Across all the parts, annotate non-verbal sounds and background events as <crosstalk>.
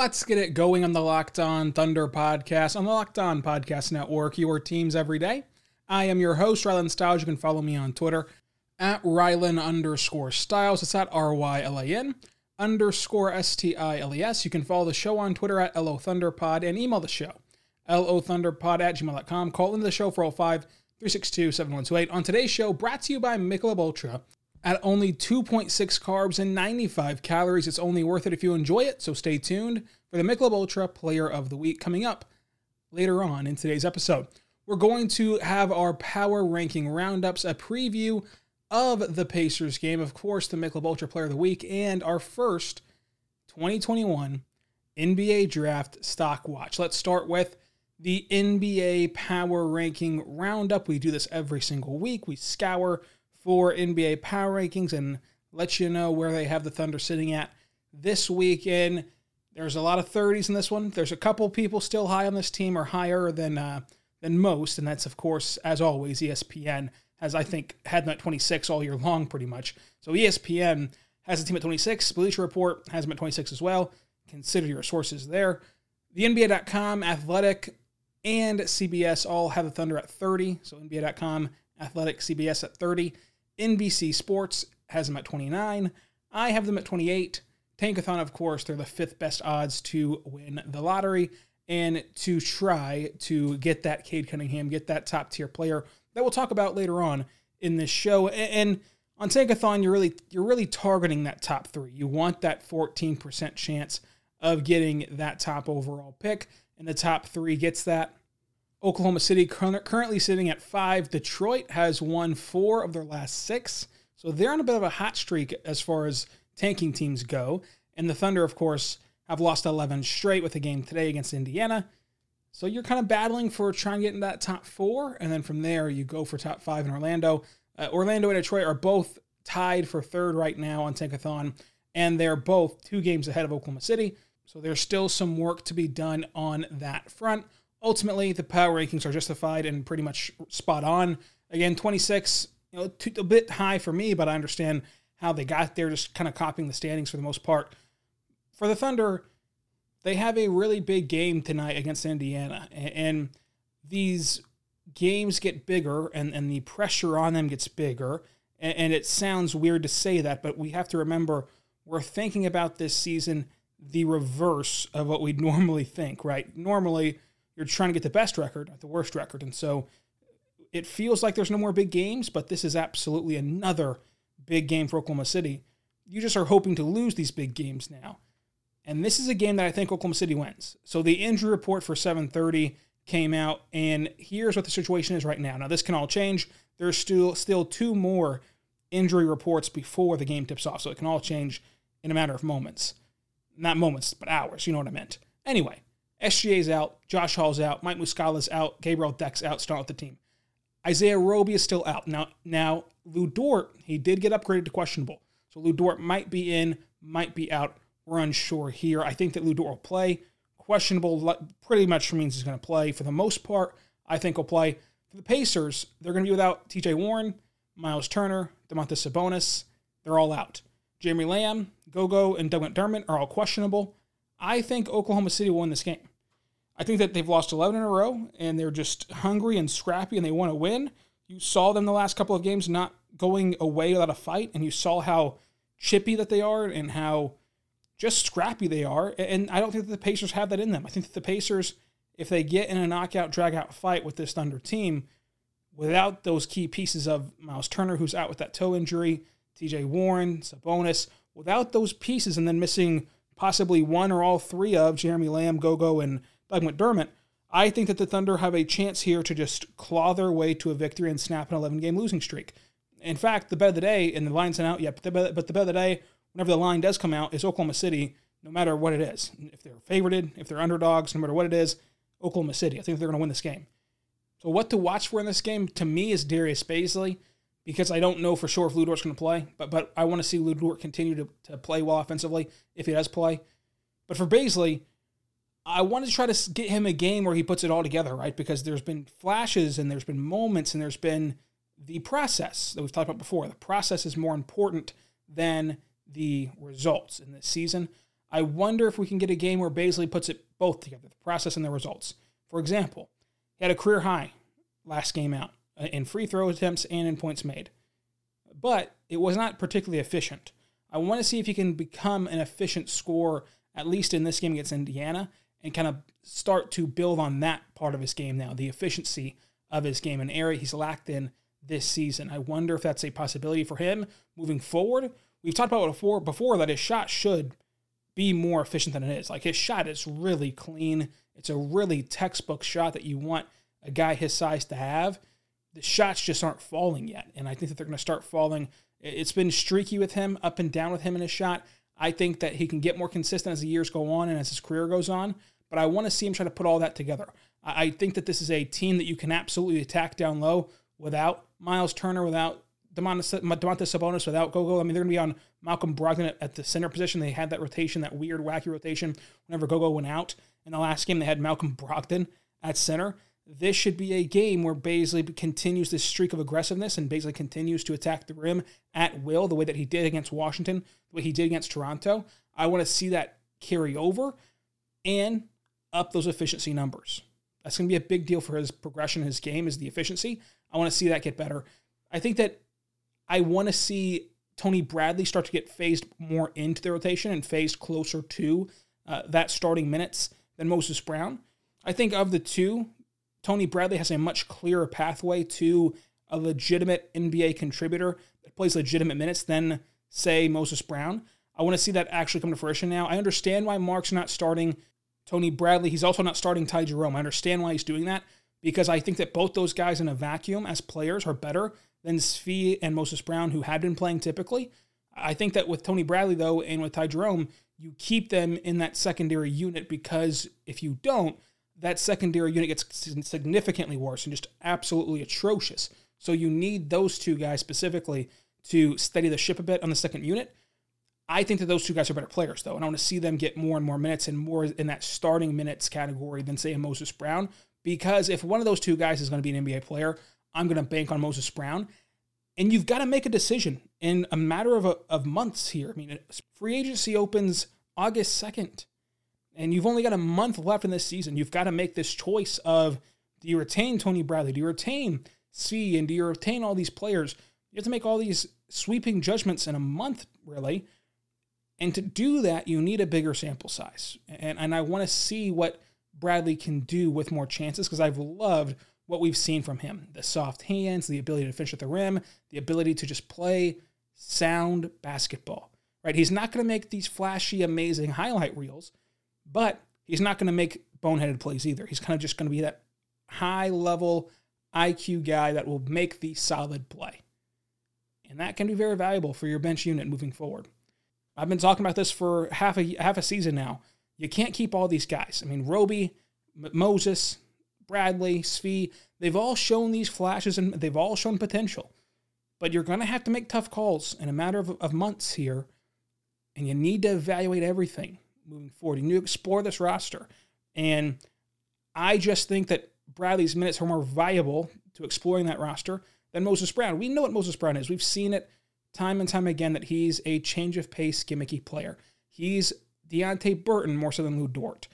Let's get it going on the Locked On Thunder podcast on the Locked On Podcast Network, your teams every day. I am your host, Rylan Stiles. You can follow me on Twitter at Rylan underscore Stiles. It's at R Y L A N underscore S T I L E S. You can follow the show on Twitter at LO Thunderpod and email the show, LO Thunderpod at gmail.com. Call into the show for 05 362 7128. On today's show, brought to you by Michelob Ultra. At only 2.6 carbs and 95 calories, it's only worth it if you enjoy it, so stay tuned for the Michelob Ultra Player of the Week coming up later on in today's episode. We're going to have our power ranking roundups, a preview of the Pacers game, of course, the Michelob Ultra Player of the Week, and our first 2021 NBA Draft Stock Watch. Let's start with the NBA Power Ranking Roundup. We do this every single week. We scour for NBA Power Rankings and let you know where they have the Thunder sitting at this weekend. There's a lot of 30s in this one. There's a couple people still high on this team or higher than uh, than most, and that's of course, as always, ESPN has I think had them at 26 all year long, pretty much. So ESPN has the team at 26. Bleacher Report has them at 26 as well. Consider your sources there. The NBA.com, Athletic, and CBS all have the Thunder at 30. So NBA.com, Athletic, CBS at 30. NBC Sports has them at 29. I have them at 28. Tankathon, of course, they're the fifth best odds to win the lottery and to try to get that Cade Cunningham, get that top tier player that we'll talk about later on in this show. And on Tankathon, you're really you're really targeting that top three. You want that 14% chance of getting that top overall pick, and the top three gets that. Oklahoma City currently sitting at five. Detroit has won four of their last six. So they're on a bit of a hot streak as far as tanking teams go. And the Thunder, of course, have lost 11 straight with a game today against Indiana. So you're kind of battling for trying to get in that top four. And then from there, you go for top five in Orlando. Uh, Orlando and Detroit are both tied for third right now on Tankathon. And they're both two games ahead of Oklahoma City. So there's still some work to be done on that front ultimately the power rankings are justified and pretty much spot on. Again, 26, you know, a bit high for me, but I understand how they got there, just kind of copying the standings for the most part. For the Thunder, they have a really big game tonight against Indiana, and these games get bigger, and, and the pressure on them gets bigger. And, and it sounds weird to say that, but we have to remember we're thinking about this season the reverse of what we'd <laughs> normally think, right? Normally, you're trying to get the best record, not the worst record. And so it feels like there's no more big games, but this is absolutely another big game for Oklahoma City. You just are hoping to lose these big games now. And this is a game that I think Oklahoma City wins. So the injury report for 730 came out, and here's what the situation is right now. Now this can all change. There's still still two more injury reports before the game tips off, so it can all change in a matter of moments. Not moments, but hours. You know what I meant. Anyway, SGA's out, Josh Hall's out, Mike Muscala's out, Gabriel Deck's out, start with the team. Isaiah Roby is still out. Now, now Lu Dort, he did get upgraded to questionable. So Lu Dort might be in, might be out. We're unsure here. I think that Lu Dort will play. Questionable pretty much means he's going to play. For the most part, I think he'll play. For the Pacers, they're going to be without TJ Warren, Miles Turner, Domantas Sabonis. They're all out. Jeremy Lamb, Gogo, and Doug McDermott are all questionable. I think Oklahoma City will win this game. I think that they've lost 11 in a row and they're just hungry and scrappy and they want to win. You saw them the last couple of games not going away without a fight, and you saw how chippy that they are and how just scrappy they are. And I don't think that the Pacers have that in them. I think that the Pacers, if they get in a knockout, drag out fight with this Thunder team, without those key pieces of Miles Turner, who's out with that toe injury, TJ Warren, Sabonis, without those pieces, and then missing possibly one or all three of Jeremy Lamb, Gogo, and McDermott, I think that the Thunder have a chance here to just claw their way to a victory and snap an 11 game losing streak. In fact, the bet of the day, and the line's not out yet, but the, bet, but the bet of the day, whenever the line does come out, is Oklahoma City, no matter what it is. If they're favorited, if they're underdogs, no matter what it is, Oklahoma City. I think they're going to win this game. So what to watch for in this game to me is Darius Bazley because I don't know for sure if Lu Dort's going to play, but but I want to see Dort continue to, to play well offensively if he does play. But for Bazley, I want to try to get him a game where he puts it all together, right? Because there's been flashes and there's been moments and there's been the process that we've talked about before. The process is more important than the results in this season. I wonder if we can get a game where Bazley puts it both together, the process and the results. For example, he had a career high last game out uh, in free throw attempts and in points made. But it was not particularly efficient. I want to see if he can become an efficient scorer, at least in this game against Indiana, and kind of start to build on that part of his game now, the efficiency of his game, an area he's lacked in this season. I wonder if that's a possibility for him moving forward. We've talked about before before that his shot should be more efficient than it is. Like his shot is really clean. It's a really textbook shot that you want a guy his size to have. The shots just aren't falling yet. And I think that they're going to start falling. It's been streaky with him, up and down with him in his shot. I think that he can get more consistent as the years go on and as his career goes on. But I want to see him try to put all that together. I think that this is a team that you can absolutely attack down low without Miles Turner, without Domantas Sabonis, without Gogo. I mean, they're going to be on Malcolm Brogdon at, at, the center position. They had that rotation, that weird, wacky rotation whenever Gogo went out. In the last game, they had Malcolm Brogdon at center this should be a game where Bazley continues this streak of aggressiveness and Bazley continues to attack the rim at will, the way that he did against Washington, the way he did against Toronto. I want to see that carry over and up those efficiency numbers. That's going to be a big deal for his progression, in his game is the efficiency. I want to see that get better. I think that I want to see Tony Bradley start to get phased more into the rotation and phased closer to uh, that starting minutes than Moses Brown. I think of the two, Tony Bradley has a much clearer pathway to a legitimate NBA contributor that plays legitimate minutes than, say, Moses Brown. I want to see that actually come to fruition now. I understand why Mark's not starting Tony Bradley. He's also not starting Ty Jerome. I understand why he's doing that because I think that both those guys in a vacuum as players are better than Svi and Moses Brown, who had been playing typically. I think that with Tony Bradley, though, and with Ty Jerome, you keep them in that secondary unit because if you don't, that secondary unit gets significantly worse and just absolutely atrocious. So you need those two guys specifically to steady the ship a bit on the second unit. I think that those two guys are better players, though, and I want to see them get more and more minutes and more in that starting minutes category than, say, a Moses Brown. Because if one of those two guys is going to be an NBA player, I'm going to bank on Moses Brown. And you've got to make a decision in a matter of, a, of months here. I mean, free agency opens August 2nd and you've only got a month left in this season. You've got to make this choice of do you retain Tony Bradley? Do you retain C? And do you retain all these players? You have to make all these sweeping judgments in a month, really. And to do that, you need a bigger sample size. And, and I want to see what Bradley can do with more chances because I've loved what we've seen from him the soft hands, the ability to finish at the rim, the ability to just play sound basketball. Right? He's not going to make these flashy, amazing highlight reels, but he's not going to make boneheaded plays either. He's kind of just going to be that high level IQ guy that will make the solid play. And that can be very valuable for your bench unit moving forward. I've been talking about this for half a half a season now. You can't keep all these guys. I mean, Roby, M- Moses, Bradley, Svi, they've all shown these flashes and they've all shown potential. But you're going to have to make tough calls in a matter of, of months here. And you need to evaluate everything moving forward. You need to explore this roster. And I just think that Bradley's minutes are more viable to exploring that roster than Moses Brown. We know what Moses Brown is. We've seen it time and time again that he's a change of pace, gimmicky player. He's Deonte Burton more so than Lu Dort.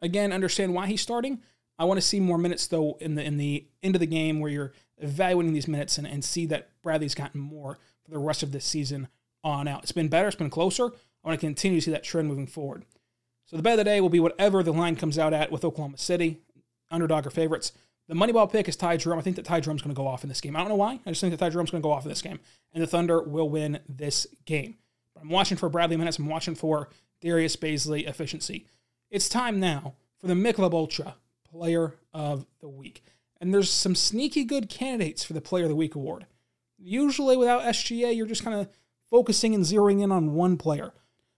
Again, understand why he's starting. I want to see more minutes though in the in the end of the game where you're evaluating these minutes and, and see that Bradley's gotten more for the rest of this season on out. It's been better, it's been closer. I want to continue to see that trend moving forward. So the bet of the day will be whatever the line comes out at with Oklahoma City, underdog or favorites. The Moneyball pick is Ty Jerome. I think that Ty Jerome's going to go off in this game. I don't know why. I just think that Ty Jerome's going to go off in this game, and the Thunder will win this game. But I'm watching for Bradley minutes. I'm watching for Darius Bazley efficiency. It's time now for the Michelob Ultra Player of the Week, and there's some sneaky good candidates for the Player of the Week award. Usually, without SGA, you're just kind of focusing and zeroing in on one player.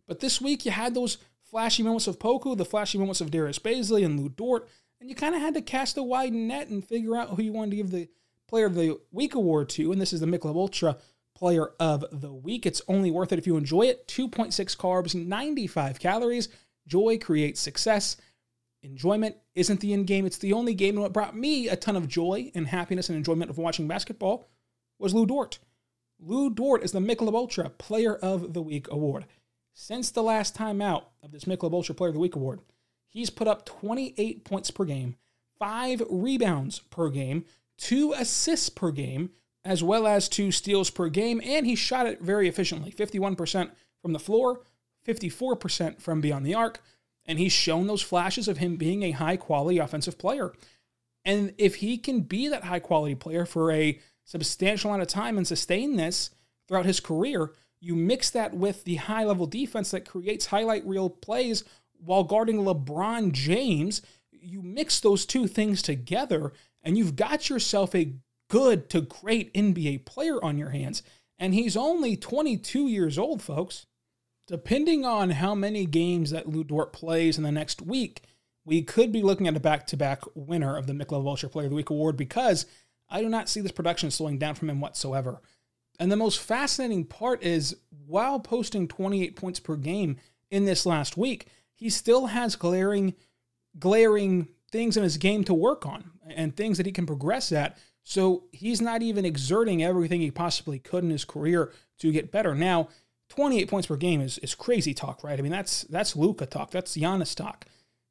But this week, you had those flashy moments of Poku, the flashy moments of Darius Bazley and Lu Dort, and you kind of had to cast a wide net and figure out who you wanted to give the Player of the Week award to, and this is the Michelob Ultra Player of the Week. It's only worth it if you enjoy it. 2.6 carbs, 95 calories. Joy creates success. Enjoyment isn't the end game, it's the only game. And what brought me a ton of joy and happiness and enjoyment of watching basketball was Lu Dort. Lu Dort is the Michelob Ultra Player of the Week award. Since the last time out of this Michelob Ultra Player of the Week award, he's put up 28 points per game, five rebounds per game, two assists per game, as well as two steals per game, and he shot it very efficiently 51% from the floor, 54% from beyond the arc, and he's shown those flashes of him being a high quality offensive player. And if he can be that high quality player for a substantial amount of time and sustain this throughout his career, you mix that with the high level defense that creates highlight reel plays while guarding LeBron James. You mix those two things together, and you've got yourself a good to great NBA player on your hands. And he's only 22 years old, folks. Depending on how many games that Lu Dort plays in the next week, we could be looking at a back to back winner of the Michelob Ultra Player of the Week award because I do not see this production slowing down from him whatsoever. And the most fascinating part is while posting 28 points per game in this last week, he still has glaring, glaring things in his game to work on and things that he can progress at. So he's not even exerting everything he possibly could in his career to get better. Now, 28 points per game is, is crazy talk, right? I mean, that's that's Luka talk. That's Giannis talk.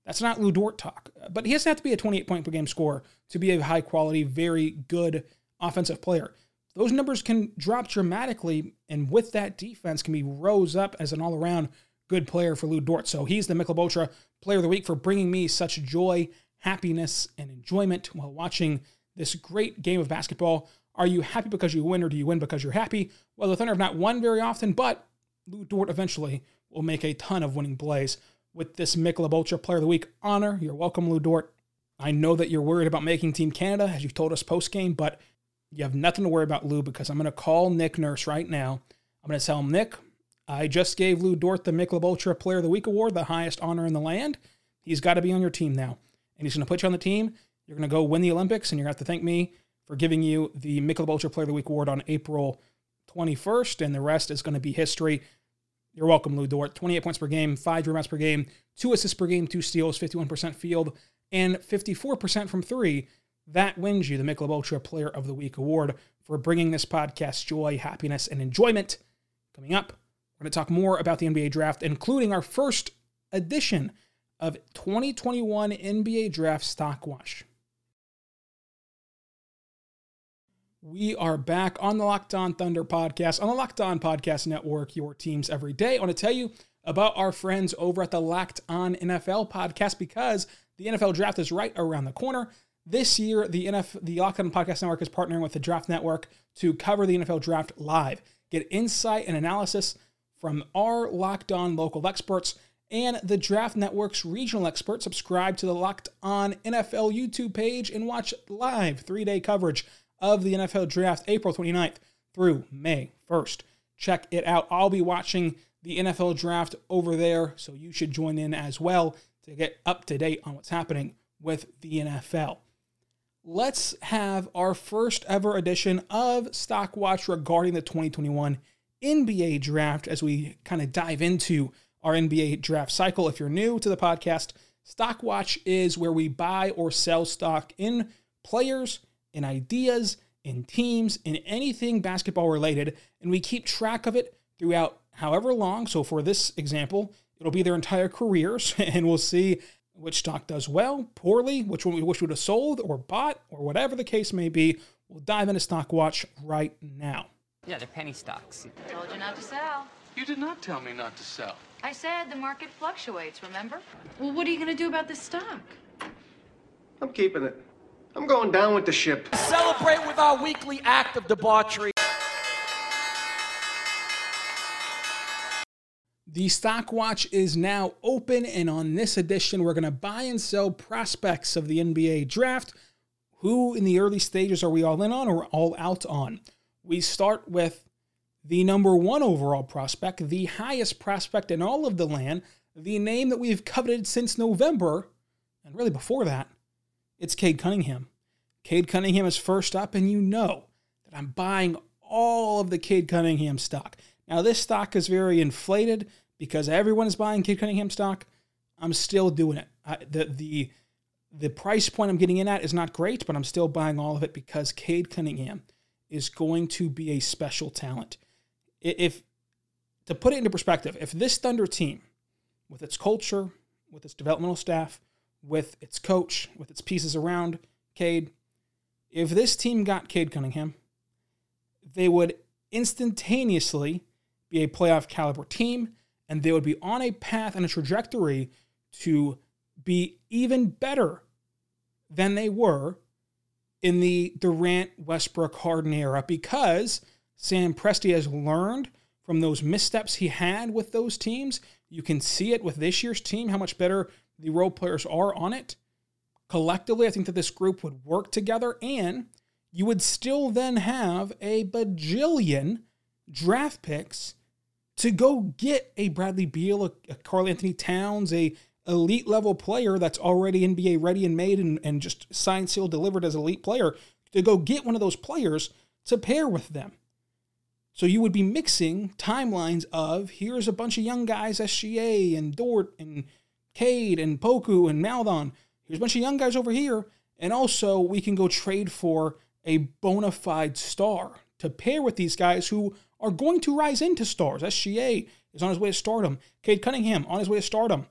That's not Lu Dort talk. But he doesn't have to be a 28 point per game scorer to be a high quality, very good offensive player. Those numbers can drop dramatically, and with that defense, can be rose up as an all around good player for Lu Dort. So he's the Michelob Player of the Week for bringing me such joy, happiness, and enjoyment while watching this great game of basketball. Are you happy because you win, or do you win because you're happy? Well, the Thunder have not won very often, but Lu Dort eventually will make a ton of winning plays with this Michelob Player of the Week honor. You're welcome, Lu Dort. I know that you're worried about making Team Canada, as you've told us post game, but you have nothing to worry about, Lu, because I'm going to call Nick Nurse right now. I'm going to tell him, Nick, I just gave Lu Dort the Michelob Ultra Player of the Week award, the highest honor in the land. He's got to be on your team now. And he's going to put you on the team. You're going to go win the Olympics, and you're going to have to thank me for giving you the Michelob Ultra Player of the Week award on April 21st, and the rest is going to be history. You're welcome, Lu Dort. 28 points per game, five rebounds per game, two assists per game, two steals, 51% field, and 54% from three. That wins you the Michelob Ultra Player of the Week award for bringing this podcast joy, happiness, and enjoyment. Coming up, we're going to talk more about the NBA draft, including our first edition of 2021 NBA Draft Stock Watch. We are back on the Locked On Thunder podcast, on the Locked On Podcast Network, your teams every day. I want to tell you about our friends over at the Locked On NFL podcast because the NFL draft is right around the corner. This year, the NFL, the Locked On Podcast Network is partnering with the Draft Network to cover the NFL draft live. Get insight and analysis from our Locked On local experts and the Draft Network's regional experts. Subscribe to the Locked On NFL YouTube page and watch live three day coverage of the NFL Draft April 29th through May 1st. Check it out. I'll be watching the NFL Draft over there, so you should join in as well to get up to date on what's happening with the NFL. Let's have our first ever edition of Stock Watch regarding the 2021 NBA Draft as we kind of dive into our NBA draft cycle. If you're new to the podcast, Stock Watch is where we buy or sell stock in players in ideas, in teams, in anything basketball related, and we keep track of it throughout however long. So for this example, it'll be their entire careers, <laughs> and we'll see which stock does well, poorly, which one we wish would have sold or bought, or whatever the case may be. We'll dive into Stock Watch right now. Yeah, they're penny stocks. Told you not to sell. You did not tell me not to sell. I said the market fluctuates, remember? Well, what are you going to do about this stock? I'm keeping it. I'm going down with the ship. Celebrate with our weekly act of debauchery. The Stock Watch is now open, and on this edition, we're going to buy and sell prospects of the NBA draft. Who in the early stages are we all in on or all out on? We start with the number one overall prospect, the highest prospect in all of the land, the name that we've coveted since November, and really before that, it's Cade Cunningham. Cade Cunningham is first up, and you know that I'm buying all of the Cade Cunningham stock. Now, this stock is very inflated because everyone is buying Cade Cunningham stock. I'm still doing it. I, the the the price point I'm getting in at is not great, but I'm still buying all of it because Cade Cunningham is going to be a special talent. If to put it into perspective, if this Thunder team, with its culture, with its developmental staff, with its coach, with its pieces around Cade, if this team got Cade Cunningham, they would instantaneously be a playoff caliber team, and they would be on a path and a trajectory to be even better than they were in the Durant, Westbrook, Harden era because Sam Presti has learned from those missteps he had with those teams. You can see it with this year's team, how much better the role players are on it. Collectively, I think that this group would work together and you would still then have a bajillion draft picks to go get a Bradley Beal, a, a Karl-Anthony Towns, a elite level player that's already NBA ready and made and, and just signed, sealed, delivered as elite player, to go get one of those players to pair with them. So you would be mixing timelines of here's a bunch of young guys, SGA and Dort and Cade and Poku and Maledon. Here's a bunch of young guys over here. And also we can go trade for a bona fide star to pair with these guys who are going to rise into stars. SGA is on his way to stardom. Cade Cunningham on his way to stardom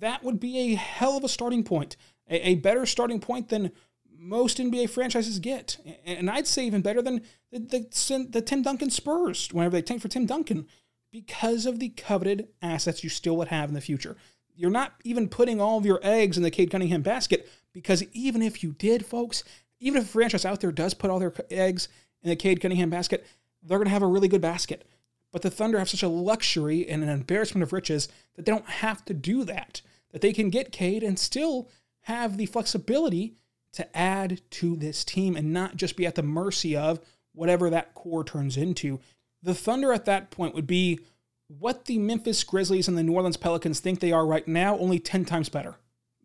that would be a hell of a starting point, a, a better starting point than most NBA franchises get, and I'd say even better than the, the, the Tim Duncan Spurs whenever they tank for Tim Duncan, because of the coveted assets you still would have in the future. You're not even putting all of your eggs in the Cade Cunningham basket because even if you did, folks, even if a franchise out there does put all their eggs in the Cade Cunningham basket, they're going to have a really good basket. But the Thunder have such a luxury and an embarrassment of riches that they don't have to do that that they can get Cade and still have the flexibility to add to this team and not just be at the mercy of whatever that core turns into. The Thunder at that point would be what the Memphis Grizzlies and the New Orleans Pelicans think they are right now, only 10 times better.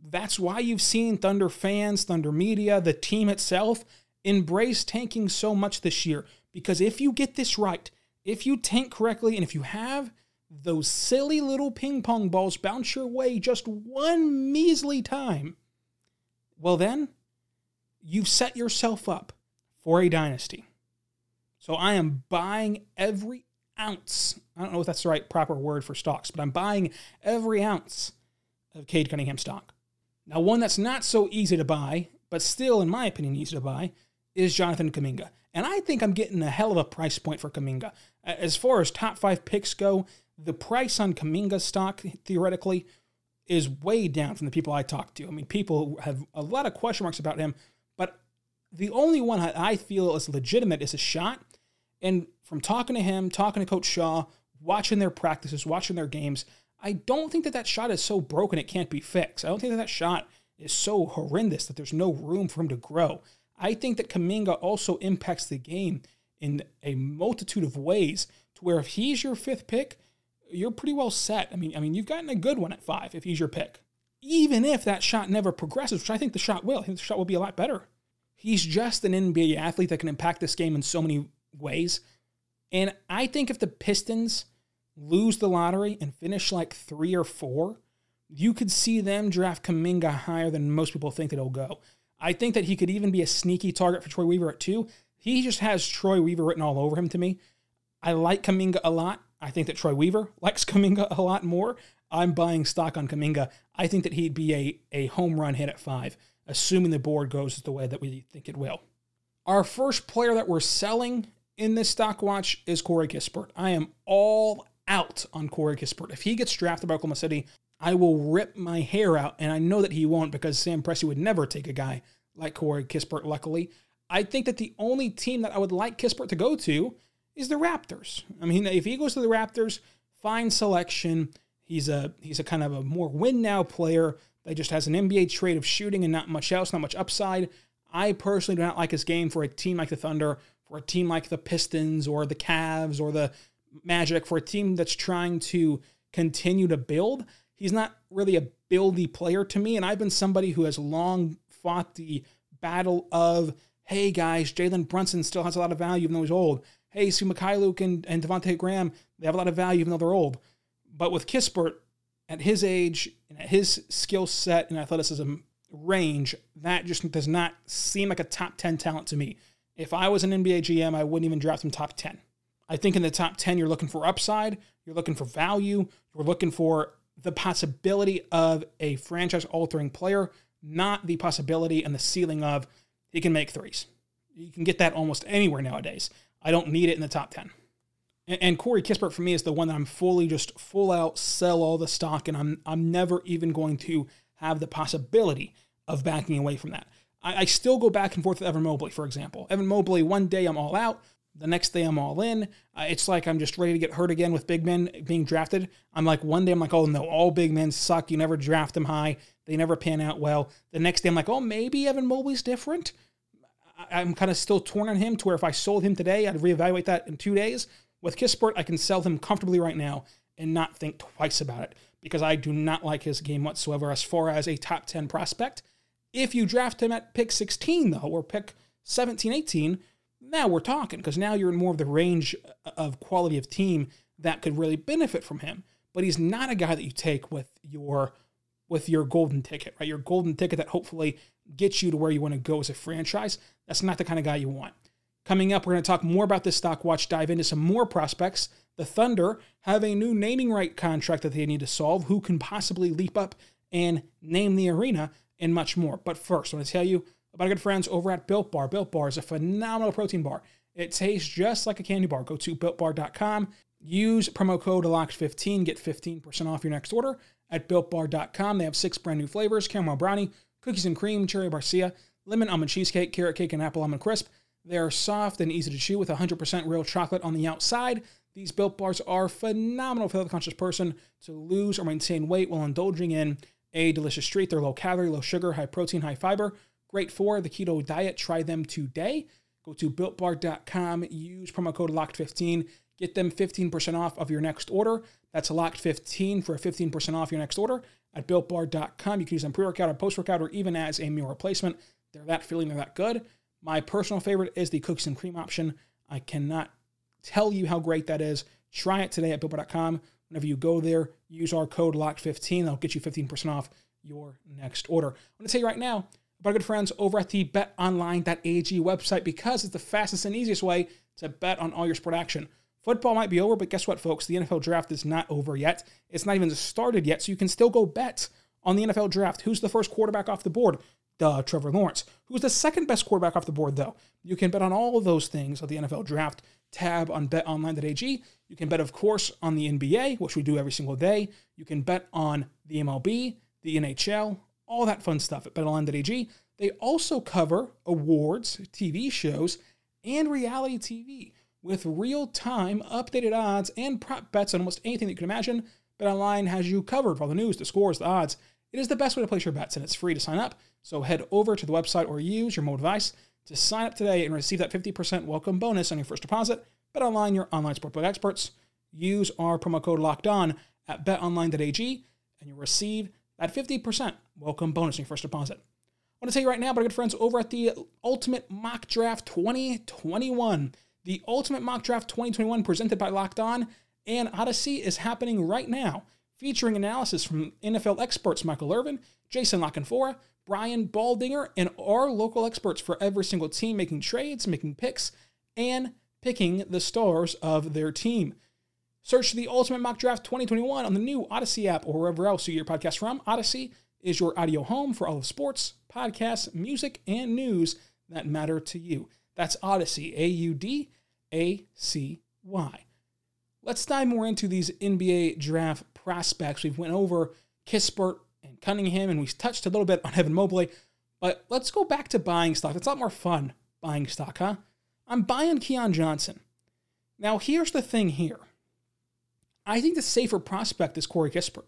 That's why you've seen Thunder fans, Thunder media, the team itself embrace tanking so much this year. Because if you get this right, if you tank correctly, and if you have those silly little ping pong balls bounce your way just one measly time, well, then you've set yourself up for a dynasty. So I am buying every ounce. I don't know if that's the right proper word for stocks, but I'm buying every ounce of Cade Cunningham stock. Now, one that's not so easy to buy, but still, in my opinion, easy to buy, is Jonathan Kuminga. And I think I'm getting a hell of a price point for Kuminga. As far as top five picks go, the price on Kuminga stock theoretically is way down from the people I talk to. I mean, people have a lot of question marks about him, but the only one I feel is legitimate is a shot. And from talking to him, talking to Coach Shaw, watching their practices, watching their games, I don't think that that shot is so broken it can't be fixed. I don't think that that shot is so horrendous that there's no room for him to grow. I think that Kuminga also impacts the game in a multitude of ways to where if he's your fifth pick, you're pretty well set. I mean, I mean, you've gotten a good one at five if he's your pick. Even if that shot never progresses, which I think the shot will, I think the shot will be a lot better. He's just an NBA athlete that can impact this game in so many ways. And I think if the Pistons lose the lottery and finish like three or four, you could see them draft Kuminga higher than most people think that he'll go. I think that he could even be a sneaky target for Troy Weaver at two. He just has Troy Weaver written all over him to me. I like Kuminga a lot. I think that Troy Weaver <laughs> likes Kuminga a lot more. I'm buying stock on Kuminga. I think that he'd be a, a home run hit at five, assuming the board goes the way that we think it will. Our first player that we're selling in this stock watch is Corey Kispert. I am all out on Corey Kispert. If he gets drafted by Oklahoma City, I will rip my hair out, and I know that he won't because Sam Presti would never take a guy like Corey Kispert, luckily. I think that the only team that I would like Kispert to go to is the Raptors. I mean, if he goes to the Raptors, fine selection. He's a he's a kind of a more win now player that just has an NBA trade of shooting and not much else, not much upside. I personally do not like his game for a team like the Thunder, for a team like the Pistons or the Cavs or the Magic, for a team that's trying to continue to build. He's not really a buildy player to me, and I've been somebody who has long fought the battle of, hey guys, Jalen Brunson still has a lot of value even though he's old. Hey, Svi Mykhailiuk and, and Devonte' Graham, they have a lot of value even though they're old. But with Kispert, at his age and at his skill set and athleticism range, that just does not seem like a top 10 talent to me. If I was an NBA GM, I wouldn't even draft him top 10. I think in the top 10, you're looking for upside, you're looking for value, you're looking for the possibility of a franchise altering player, not the possibility and the ceiling of he can make threes. You can get that almost anywhere nowadays. I don't need it in the top 10. And, and Corey Kispert for me is the one that I'm fully just full out sell all the stock, and I'm I'm never even going to have the possibility of backing away from that. I, I still go back and forth with Evan Mobley, for example. Evan Mobley, one day I'm all out, the next day I'm all in. Uh, it's like I'm just ready to get hurt again with big men being drafted. I'm like, one day I'm like, oh no, all big men suck. You never draft them high. They never pan out well. The next day I'm like, oh, maybe Evan Mobley's different. I'm kind of still torn on him to where if I sold him today, I'd reevaluate that in two days. With Kispert, I can sell him comfortably right now and not think twice about it because I do not like his game whatsoever as far as a top 10 prospect. If you draft him at pick 16, though, or pick 17, 18, now we're talking because now you're in more of the range of quality of team that could really benefit from him. But he's not a guy that you take with your with your golden ticket, right? Your golden ticket that hopefully gets you to where you want to go as a franchise. That's not the kind of guy you want. Coming up, we're going to talk more about this stock watch, dive into some more prospects. The Thunder have a new naming right contract that they need to solve. Who can possibly leap up and name the arena, and much more. But first, I want to tell you about our good friends over at Built Bar. Built Bar is a phenomenal protein bar. It tastes just like a candy bar. Go to builtbar.com, use promo code LOCKED15, get 15% off your next order at builtbar.com. They have six brand new flavors caramel brownie, cookies and cream, cherry barcia, lemon almond cheesecake, carrot cake, and apple almond crisp. They are soft and easy to chew with 100% real chocolate on the outside. These built bars are phenomenal for the conscious person to lose or maintain weight while indulging in a delicious treat. They're low calorie, low sugar, high protein, high fiber. Great for the keto diet. Try them today. Go to builtbar.com, use promo code LOCKED15, get them 15% off of your next order. That's LOCKED15 for 15% off your next order at builtbar.com. You can use them pre workout or post workout or even as a meal replacement. They're that filling, they're that good. My personal favorite is the cookies and cream option. I cannot tell you how great that is. Try it today at builtbar.com. Whenever you go there, use our code LOCKED15. That'll get you 15% off your next order. I'm going to tell you right now about our good friends over at the betonline.ag website because it's the fastest and easiest way to bet on all your sport action. Football might be over, but guess what, folks? The NFL draft is not over yet. It's not even started yet, so you can still go bet on the NFL draft. Who's the first quarterback off the board? Duh, Trevor Lawrence. Who's the second best quarterback off the board, though? You can bet on all of those things on the NFL draft tab on betonline.ag. You can bet, of course, on the NBA, which we do every single day. You can bet on the MLB, the NHL, all that fun stuff at betonline.ag. They also cover awards, TV shows, and reality TV with real time updated odds and prop bets on almost anything that you can imagine. BetOnline has you covered for all the news, the scores, the odds. It is the best way to place your bets, and it's free to sign up. So head over to the website or use your mobile device to sign up today and receive that 50% welcome bonus on your first deposit. BetOnline, your online sportbook experts. Use our promo code locked on at betonline.ag and you'll receive that 50% welcome bonus on your first deposit. I want to tell you right now about our good friends over at the Ultimate Mock Draft 2021. The Ultimate Mock Draft 2021 presented by Locked On and Audacy is happening right now, featuring analysis from NFL experts Michael Irvin, Jason La Canfora, Brian Baldinger, and our local experts for every single team making trades, making picks, and picking the stars of their team. Search the Ultimate Mock Draft 2021 on the new Audacy app or wherever else you get your podcast from. Audacy is your audio home for all of sports, podcasts, music, and news that matter to you. That's Audacy, A U D A C Y. Let's dive more into these NBA draft prospects. We've went over Kispert and Cunningham, and we've touched a little bit on Evan Mobley. But let's go back to buying stock. It's a lot more fun buying stock, huh? I'm buying Keon Johnson. Now, here's the thing here. I think the safer prospect is Corey Kispert.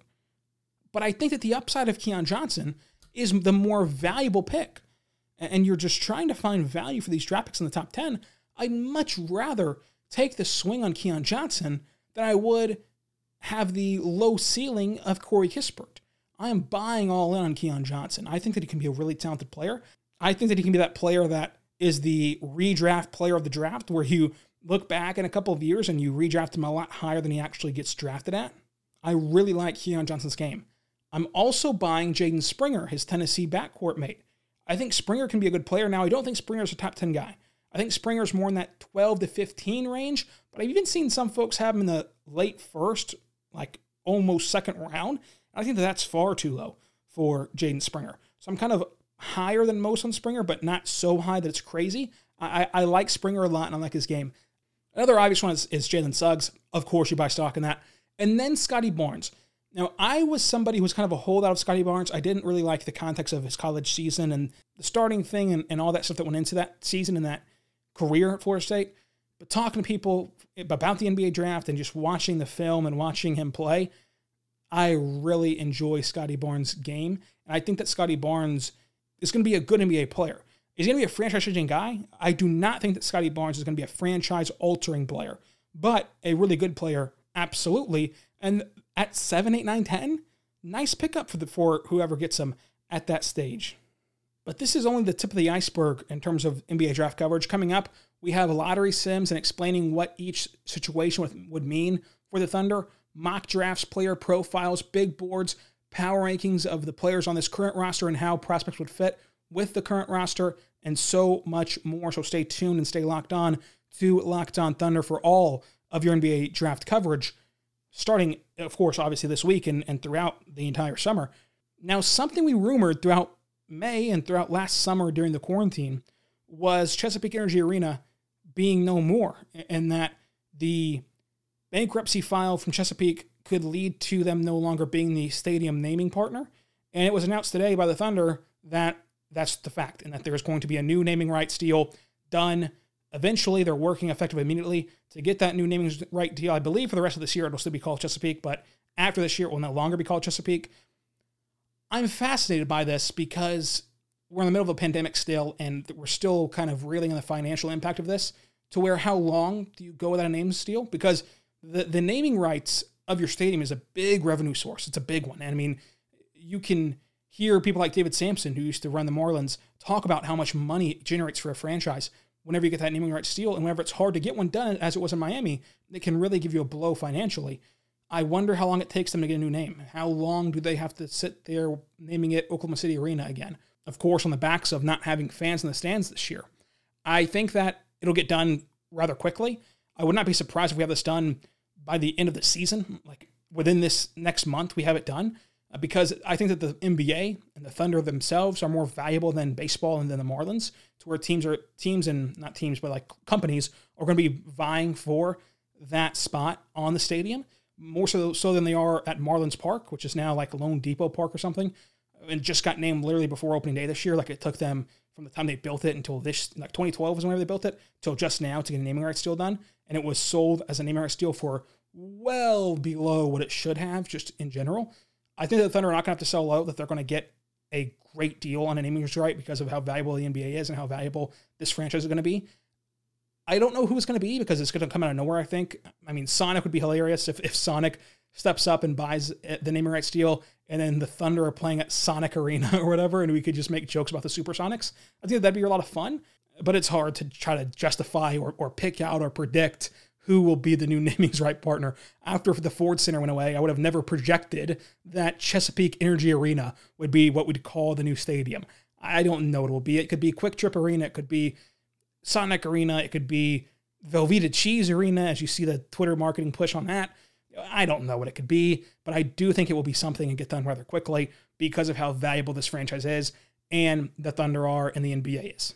But I think that the upside of Keon Johnson is the more valuable pick. And you're just trying to find value for these draft picks in the top 10. I'd much rather take the swing on Keon Johnson than I would have the low ceiling of Corey Kispert. I am buying all in on Keon Johnson. I think that he can be a really talented player. I think that he can be that player that is the redraft player of the draft, where you look back in a couple of years and you redraft him a lot higher than he actually gets drafted at. I really like Keon Johnson's game. I'm also buying Jaden Springer, his Tennessee backcourt mate. I think Springer can be a good player. Now, I don't think Springer's a top 10 guy. I think Springer's more in that 12 to 15 range, but I've even seen some folks have him in the late first, like almost second round. I think that that's far too low for Jaden Springer. So I'm kind of higher than most on Springer, but not so high that it's crazy. I, I like Springer a lot and I like his game. Another obvious one is, is Jalen Suggs. Of course, you buy stock in that. And then Scottie Barnes. Now, I was somebody who was kind of a holdout of Scottie Barnes. I didn't really like the context of his college season and the starting thing and, and all that stuff that went into that season and that career at Florida State. But talking to people about the NBA draft and just watching the film and watching him play, I really enjoy Scottie Barnes' game. And I think that Scottie Barnes is going to be a good NBA player. Is he going to be a franchise changing guy? I do not think that Scottie Barnes is going to be a franchise altering player, but a really good player, absolutely. And at 7, 8, 9, 10, nice pickup for the for whoever gets him at that stage. But this is only the tip of the iceberg in terms of NBA draft coverage. Coming up, we have lottery sims and explaining what each situation would mean for the Thunder, mock drafts, player profiles, big boards, power rankings of the players on this current roster and how prospects would fit with the current roster, and so much more. So stay tuned and stay locked on to Locked On Thunder for all of your NBA draft coverage, starting, of course, obviously this week and, and throughout the entire summer. Now, something we rumored throughout May and throughout last summer during the quarantine was Chesapeake Energy Arena being no more, and that the bankruptcy file from Chesapeake could lead to them no longer being the stadium naming partner. And it was announced today by the Thunder that that's the fact, and that there's going to be a new naming rights deal done. Eventually, they're working effective immediately to get that new naming right deal. I believe for the rest of this year, it'll still be called Chesapeake, but after this year, it will no longer be called Chesapeake. I'm fascinated by this because we're in the middle of a pandemic still, and we're still kind of reeling in the financial impact of this. To where how long do you go without a name steal? Because the, the naming rights of your stadium is a big revenue source. It's a big one. And I mean, you can hear people like David Samson, who used to run the Marlins, talk about how much money it generates for a franchise whenever you get that naming rights deal. And whenever it's hard to get one done, as it was in Miami, it can really give you a blow financially. I wonder how long it takes them to get a new name. How long do they have to sit there naming it Oklahoma City Arena again? Of course, on the backs of not having fans in the stands this year. I think that it'll get done rather quickly. I would not be surprised if we have this done by the end of the season, like within this next month, we have it done. Uh, because I think that the NBA and the Thunder themselves are more valuable than baseball and than the Marlins, to where teams are teams and not teams, but like companies are going to be vying for that spot on the stadium more so so than they are at Marlins Park, which is now like loanDepot Park or something, and just got named literally before opening day this year. Like it took them from the time they built it until this, like 2012 was whenever they built it, till just now to get a naming rights deal done. And it was sold as a naming rights deal for well below what it should have, just in general. I think that the Thunder are not going to have to sell low, that they're going to get a great deal on a naming rights right because of how valuable the NBA is and how valuable this franchise is going to be. I don't know who it's going to be because it's going to come out of nowhere, I think. I mean, Sonic would be hilarious if, if Sonic steps up and buys eh, the naming rights deal and then the Thunder are playing at Sonic Arena <laughs> or whatever, and we could just make jokes about the Supersonics. I think that'd be a lot of fun, but it's hard to try to justify or, or pick out or predict who will be the new <laughs> naming's right partner. After the Ford Center went away, I would have never projected that Chesapeake Energy Arena would be what we'd call the new stadium. I don't know what it will be. It could be QuikTrip Arena, it could be Sonic Arena, it could be Velveeta Cheese Arena, as you see the Twitter marketing push on that. I don't know what it could be, but I do think it will be something and get done rather quickly because of how valuable this franchise is and the Thunder are and the NBA is.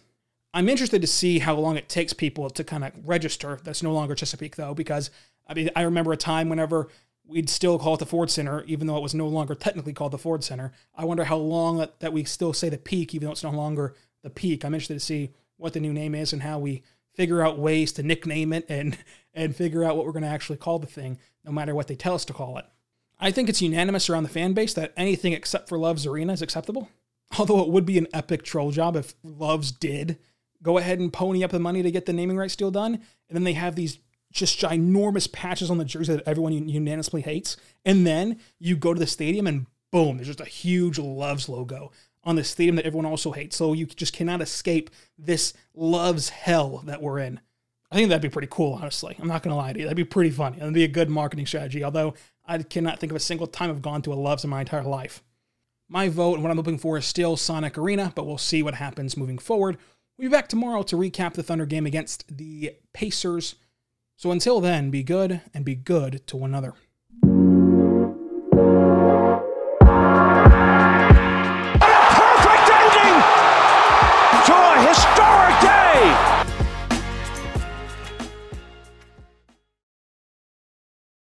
I'm interested to see how long it takes people to kind of register. That's no longer Chesapeake though, because I mean I remember a time whenever we'd still call it the Ford Center, even though it was no longer technically called the Ford Center. I wonder how long that, that we still say the peak, even though it's no longer the peak. I'm interested to see what the new name is and how we figure out ways to nickname it and <laughs> and figure out what we're going to actually call the thing, no matter what they tell us to call it. I think it's unanimous around the fan base that anything except for Love's Arena is acceptable. <laughs> Although it would be an epic troll job if Love's did go ahead and pony up the money to get the naming rights deal done, and then they have these just ginormous patches on the jersey that everyone unanimously hates, and then you go to the stadium and boom, there's just a huge Loves logo on the stadium that everyone also hates. So you just cannot escape this Loves hell that we're in. I think that'd be pretty cool, honestly. I'm not going to lie to you. That'd be pretty funny. That'd be a good marketing strategy, although I cannot think of a single time I've gone to a Loves in my entire life. My vote and what I'm hoping for is still Sonic Arena, but we'll see what happens moving forward. We'll be back tomorrow to recap the Thunder game against the Pacers. So until then, be good and be good to one another.